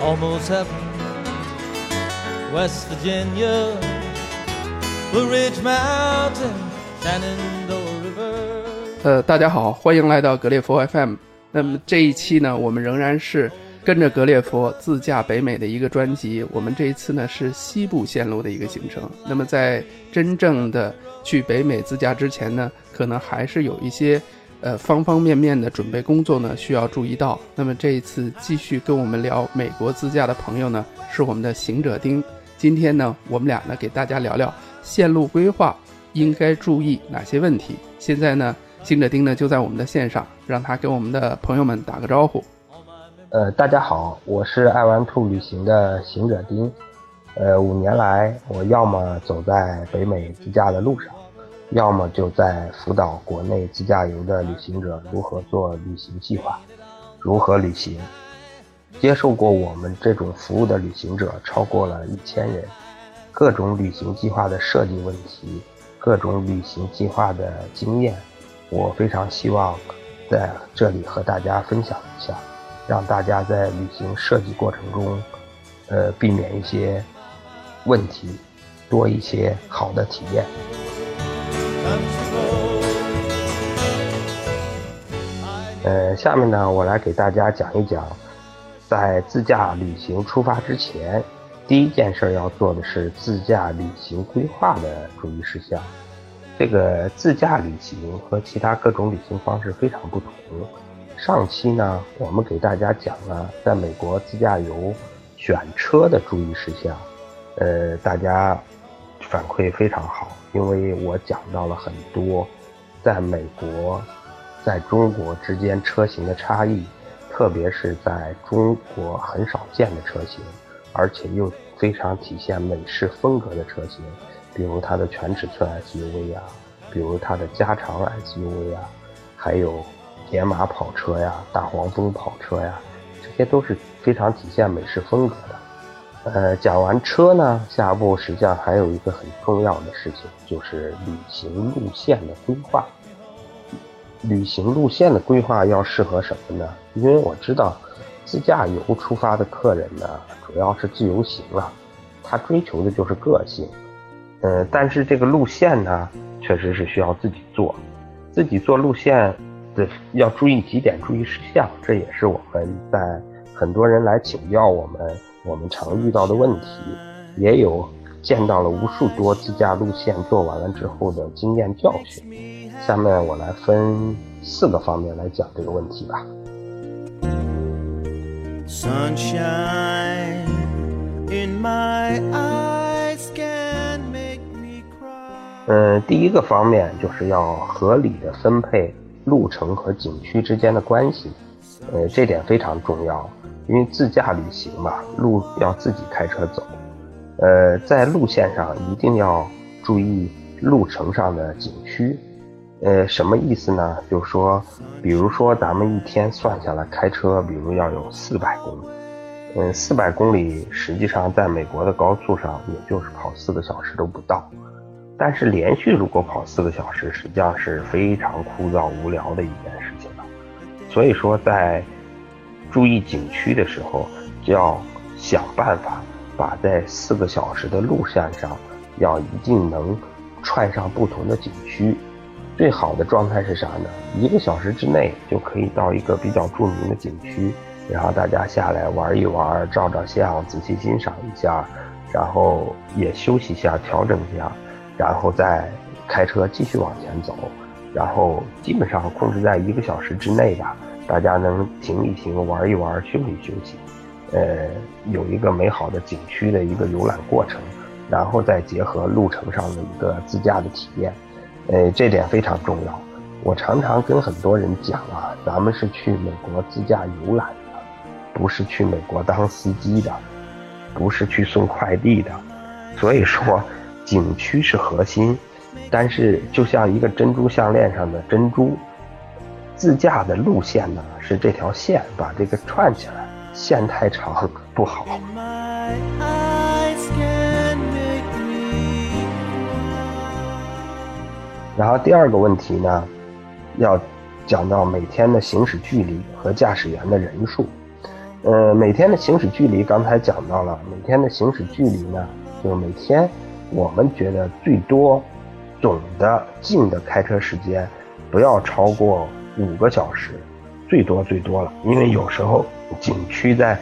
almost heaven. West Virginia, Blue Ridge Mountain, Shenandoah River. 呃，大家好，欢迎来到格列佛 FM。那么这一期呢，我们仍然是跟着格列佛自驾北美的一个专辑。我们这一次呢是西部线路的一个行程。那么在真正的去北美自驾之前呢，可能还是有一些呃方方面面的准备工作呢需要注意到。那么这一次继续跟我们聊美国自驾的朋友呢，是我们的行者丁。今天呢，我们俩呢给大家聊聊线路规划应该注意哪些问题。现在呢。行者丁呢就在我们的线上，让他跟我们的朋友们打个招呼。呃，大家好，我是爱玩兔旅行的行者丁。呃，五年来，我要么走在北美自驾的路上，要么就在辅导国内自驾游的旅行者如何做旅行计划，如何旅行。接受过我们这种服务的旅行者超过了一千人，各种旅行计划的设计问题，各种旅行计划的经验。我非常希望在这里和大家分享一下，让大家在旅行设计过程中，呃，避免一些问题，多一些好的体验。呃，下面呢，我来给大家讲一讲，在自驾旅行出发之前，第一件事要做的是自驾旅行规划的注意事项。这个自驾旅行和其他各种旅行方式非常不同。上期呢，我们给大家讲了在美国自驾游选车的注意事项，呃，大家反馈非常好，因为我讲到了很多在美国、在中国之间车型的差异，特别是在中国很少见的车型，而且又非常体现美式风格的车型。比如它的全尺寸 SUV 啊，比如它的加长 SUV 啊，还有野马跑车呀、大黄蜂跑车呀，这些都是非常体现美式风格的。呃，讲完车呢，下一步实际上还有一个很重要的事情，就是旅行路线的规划。旅行路线的规划要适合什么呢？因为我知道，自驾游出发的客人呢，主要是自由行了，他追求的就是个性。呃，但是这个路线呢，确实是需要自己做，自己做路线的要注意几点注意事项，这也是我们在很多人来请教我们，我们常遇到的问题，也有见到了无数多自驾路线做完了之后的经验教训。下面我来分四个方面来讲这个问题吧。Sunshine in my eyes. 嗯，第一个方面就是要合理的分配路程和景区之间的关系，呃，这点非常重要，因为自驾旅行嘛，路要自己开车走，呃，在路线上一定要注意路程上的景区，呃，什么意思呢？就是说，比如说咱们一天算下来开车，比如要有四百公里，嗯，四百公里实际上在美国的高速上，也就是跑四个小时都不到。但是连续如果跑四个小时，实际上是非常枯燥无聊的一件事情了。所以说，在注意景区的时候，就要想办法把在四个小时的路线上，要一定能串上不同的景区。最好的状态是啥呢？一个小时之内就可以到一个比较著名的景区，然后大家下来玩一玩，照照相，仔细欣赏一下，然后也休息一下，调整一下。然后再开车继续往前走，然后基本上控制在一个小时之内吧，大家能停一停、玩一玩、休息休息，呃，有一个美好的景区的一个游览过程，然后再结合路程上的一个自驾的体验，呃，这点非常重要。我常常跟很多人讲啊，咱们是去美国自驾游览的，不是去美国当司机的，不是去送快递的，所以说。景区是核心，但是就像一个珍珠项链上的珍珠，自驾的路线呢是这条线，把这个串起来，线太长不好。然后第二个问题呢，要讲到每天的行驶距离和驾驶员的人数。呃，每天的行驶距离刚才讲到了，每天的行驶距离呢，就每天我们觉得最多总的近的开车时间不要超过五个小时，最多最多了。因为有时候景区在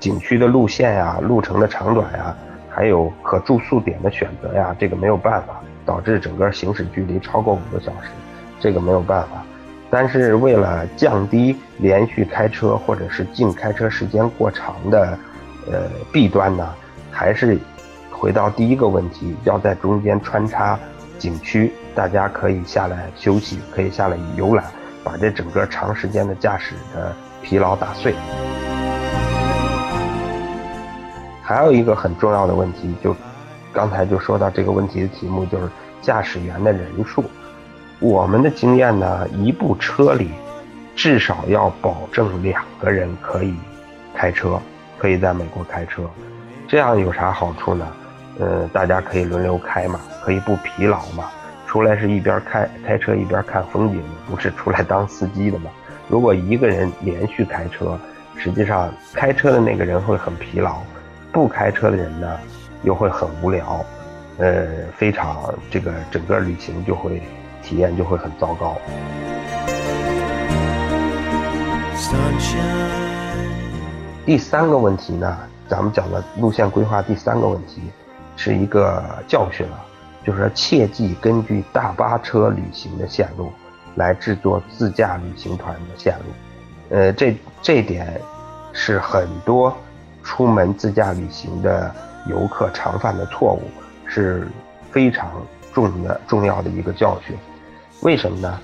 景区的路线呀、路程的长短呀，还有可住宿点的选择呀，这个没有办法导致整个行驶距离超过五个小时，这个没有办法。但是为了降低连续开车或者是净开车时间过长的，呃弊端呢，还是回到第一个问题，要在中间穿插景区，大家可以下来休息，可以下来游览，把这整个长时间的驾驶的疲劳打碎。还有一个很重要的问题，就刚才就说到这个问题的题目，就是驾驶员的人数。我们的经验呢，一部车里至少要保证两个人可以开车，可以在美国开车。这样有啥好处呢？呃，大家可以轮流开嘛，可以不疲劳嘛。出来是一边开开车一边看风景，不是出来当司机的嘛。如果一个人连续开车，实际上开车的那个人会很疲劳，不开车的人呢又会很无聊，呃，非常这个整个旅行就会。体验就会很糟糕。第三个问题呢，咱们讲的路线规划第三个问题，是一个教训了，就是说切记根据大巴车旅行的线路来制作自驾旅行团的线路。呃，这这点是很多出门自驾旅行的游客常犯的错误，是非常重的重要的一个教训。为什么呢？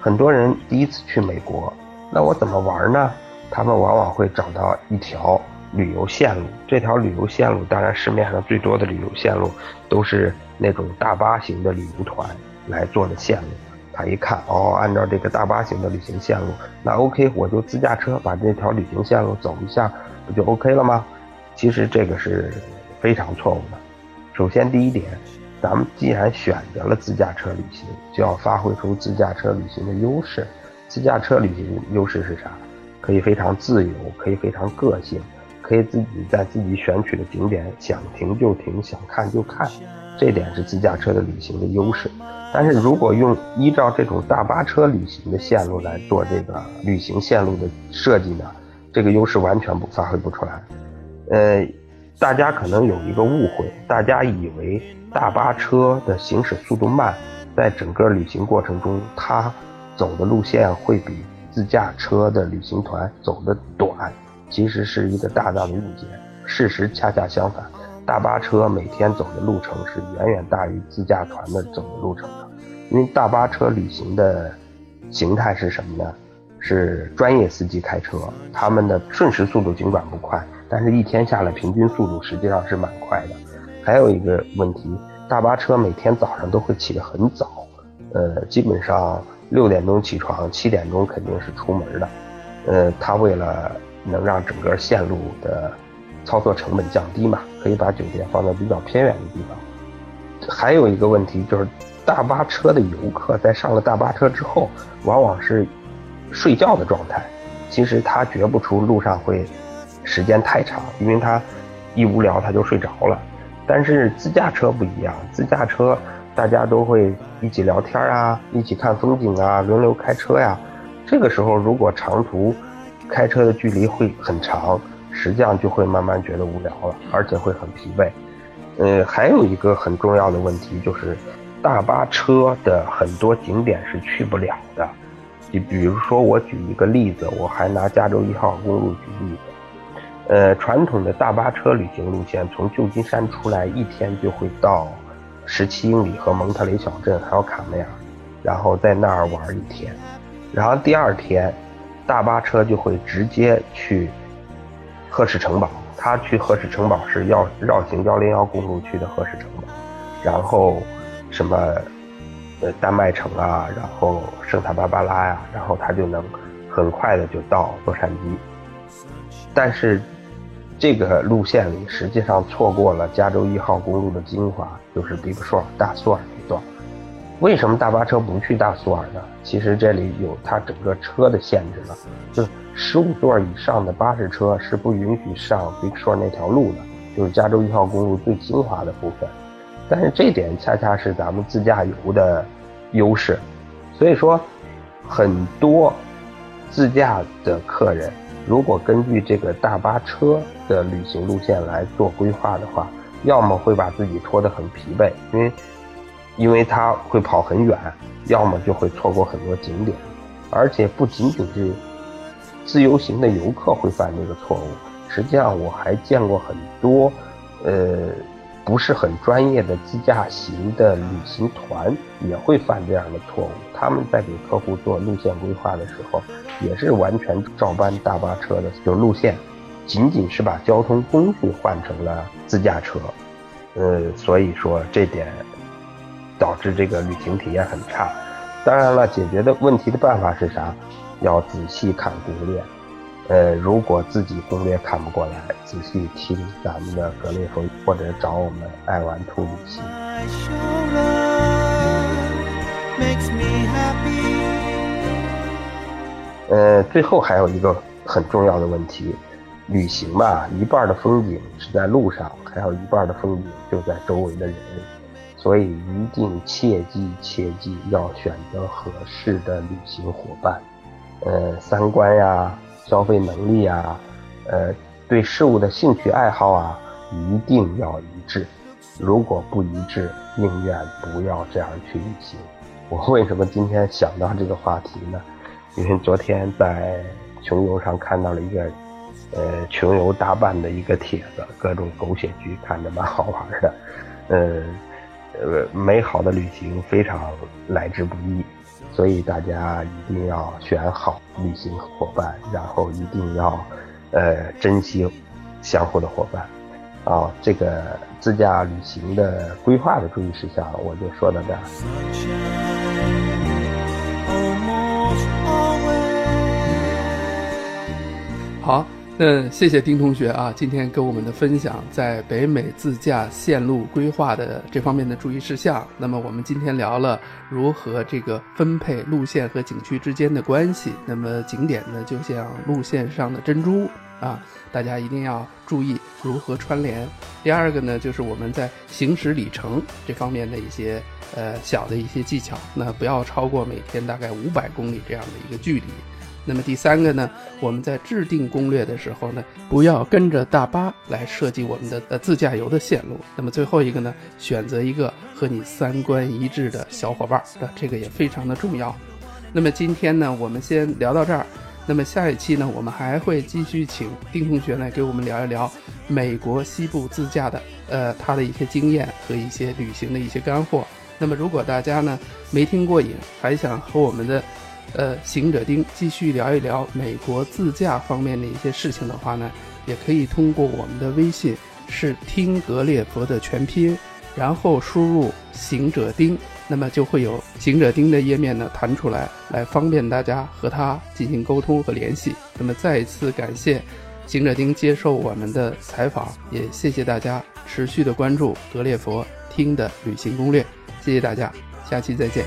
很多人第一次去美国，那我怎么玩呢？他们往往会找到一条旅游线路。这条旅游线路，当然市面上最多的旅游线路都是那种大巴型的旅游团来做的线路。他一看，哦，按照这个大巴型的旅行线路，那 OK，我就自驾车把这条旅行线路走一下，不就 OK 了吗？其实这个是非常错误的。首先，第一点。咱们既然选择了自驾车旅行，就要发挥出自驾车旅行的优势。自驾车旅行优势是啥？可以非常自由，可以非常个性，可以自己在自己选取的景点想停就停，想看就看。这点是自驾车的旅行的优势。但是如果用依照这种大巴车旅行的线路来做这个旅行线路的设计呢，这个优势完全不发挥不出来。呃，大家可能有一个误会，大家以为。大巴车的行驶速度慢，在整个旅行过程中，它走的路线会比自驾车的旅行团走的短，其实是一个大大的误解。事实恰恰相反，大巴车每天走的路程是远远大于自驾团的走的路程的。因为大巴车旅行的形态是什么呢？是专业司机开车，他们的瞬时速度尽管不快，但是一天下来平均速度实际上是蛮快的。还有一个问题，大巴车每天早上都会起得很早，呃，基本上六点钟起床，七点钟肯定是出门的，呃，他为了能让整个线路的操作成本降低嘛，可以把酒店放在比较偏远的地方。还有一个问题就是，大巴车的游客在上了大巴车之后，往往是睡觉的状态，其实他觉不出路上会时间太长，因为他一无聊他就睡着了。但是自驾车不一样，自驾车大家都会一起聊天啊，一起看风景啊，轮流开车呀。这个时候如果长途开车的距离会很长，实际上就会慢慢觉得无聊了，而且会很疲惫。呃，还有一个很重要的问题就是，大巴车的很多景点是去不了的。就比如说我举一个例子，我还拿加州一号公路举例子。呃，传统的大巴车旅行路线，从旧金山出来一天就会到十七英里和蒙特雷小镇，还有卡梅尔，然后在那儿玩一天，然后第二天，大巴车就会直接去赫氏城堡。他去赫氏城堡是要绕行幺零幺公路去的赫氏城堡，然后什么呃丹麦城啊，然后圣塔芭芭拉呀，然后他就能很快的就到洛杉矶，但是。这个路线里实际上错过了加州一号公路的精华，就是 Big Shore 大索尔那段。为什么大巴车不去大苏尔呢？其实这里有它整个车的限制了，就是十五座以上的巴士车是不允许上 Big Shore 那条路的，就是加州一号公路最精华的部分。但是这点恰恰是咱们自驾游的优势，所以说很多自驾的客人如果根据这个大巴车的旅行路线来做规划的话，要么会把自己拖得很疲惫，因为。因为他会跑很远，要么就会错过很多景点，而且不仅仅是自由行的游客会犯这个错误，实际上我还见过很多，呃，不是很专业的自驾行的旅行团也会犯这样的错误。他们在给客户做路线规划的时候，也是完全照搬大巴车的就路线，仅仅是把交通工具换成了自驾车，呃，所以说这点。导致这个旅行体验很差。当然了，解决的问题的办法是啥？要仔细看攻略。呃，如果自己攻略看不过来，仔细听咱们的格列佛，或者找我们爱玩兔旅行。呃，最后还有一个很重要的问题，旅行嘛，一半的风景是在路上，还有一半的风景就在周围的人。所以一定切记切记要选择合适的旅行伙伴，呃，三观呀、消费能力呀、呃，对事物的兴趣爱好啊，一定要一致。如果不一致，宁愿不要这样去旅行。我为什么今天想到这个话题呢？因为昨天在穷游上看到了一个，呃，穷游大半的一个帖子，各种狗血剧，看着蛮好玩的，呃。呃，美好的旅行非常来之不易，所以大家一定要选好旅行伙伴，然后一定要呃珍惜相互的伙伴。啊，这个自驾旅行的规划的注意事项，我就说到这儿。好。嗯，谢谢丁同学啊，今天跟我们的分享，在北美自驾线路规划的这方面的注意事项。那么我们今天聊了如何这个分配路线和景区之间的关系。那么景点呢，就像路线上的珍珠啊，大家一定要注意如何串联。第二个呢，就是我们在行驶里程这方面的一些呃小的一些技巧，那不要超过每天大概五百公里这样的一个距离。那么第三个呢，我们在制定攻略的时候呢，不要跟着大巴来设计我们的呃自驾游的线路。那么最后一个呢，选择一个和你三观一致的小伙伴，那这个也非常的重要。那么今天呢，我们先聊到这儿。那么下一期呢，我们还会继续请丁同学来给我们聊一聊美国西部自驾的呃他的一些经验和一些旅行的一些干货。那么如果大家呢没听过瘾，还想和我们的呃，行者丁继续聊一聊美国自驾方面的一些事情的话呢，也可以通过我们的微信，是听格列佛的全拼，然后输入行者丁，那么就会有行者丁的页面呢弹出来，来方便大家和他进行沟通和联系。那么再一次感谢行者丁接受我们的采访，也谢谢大家持续的关注格列佛听的旅行攻略，谢谢大家，下期再见。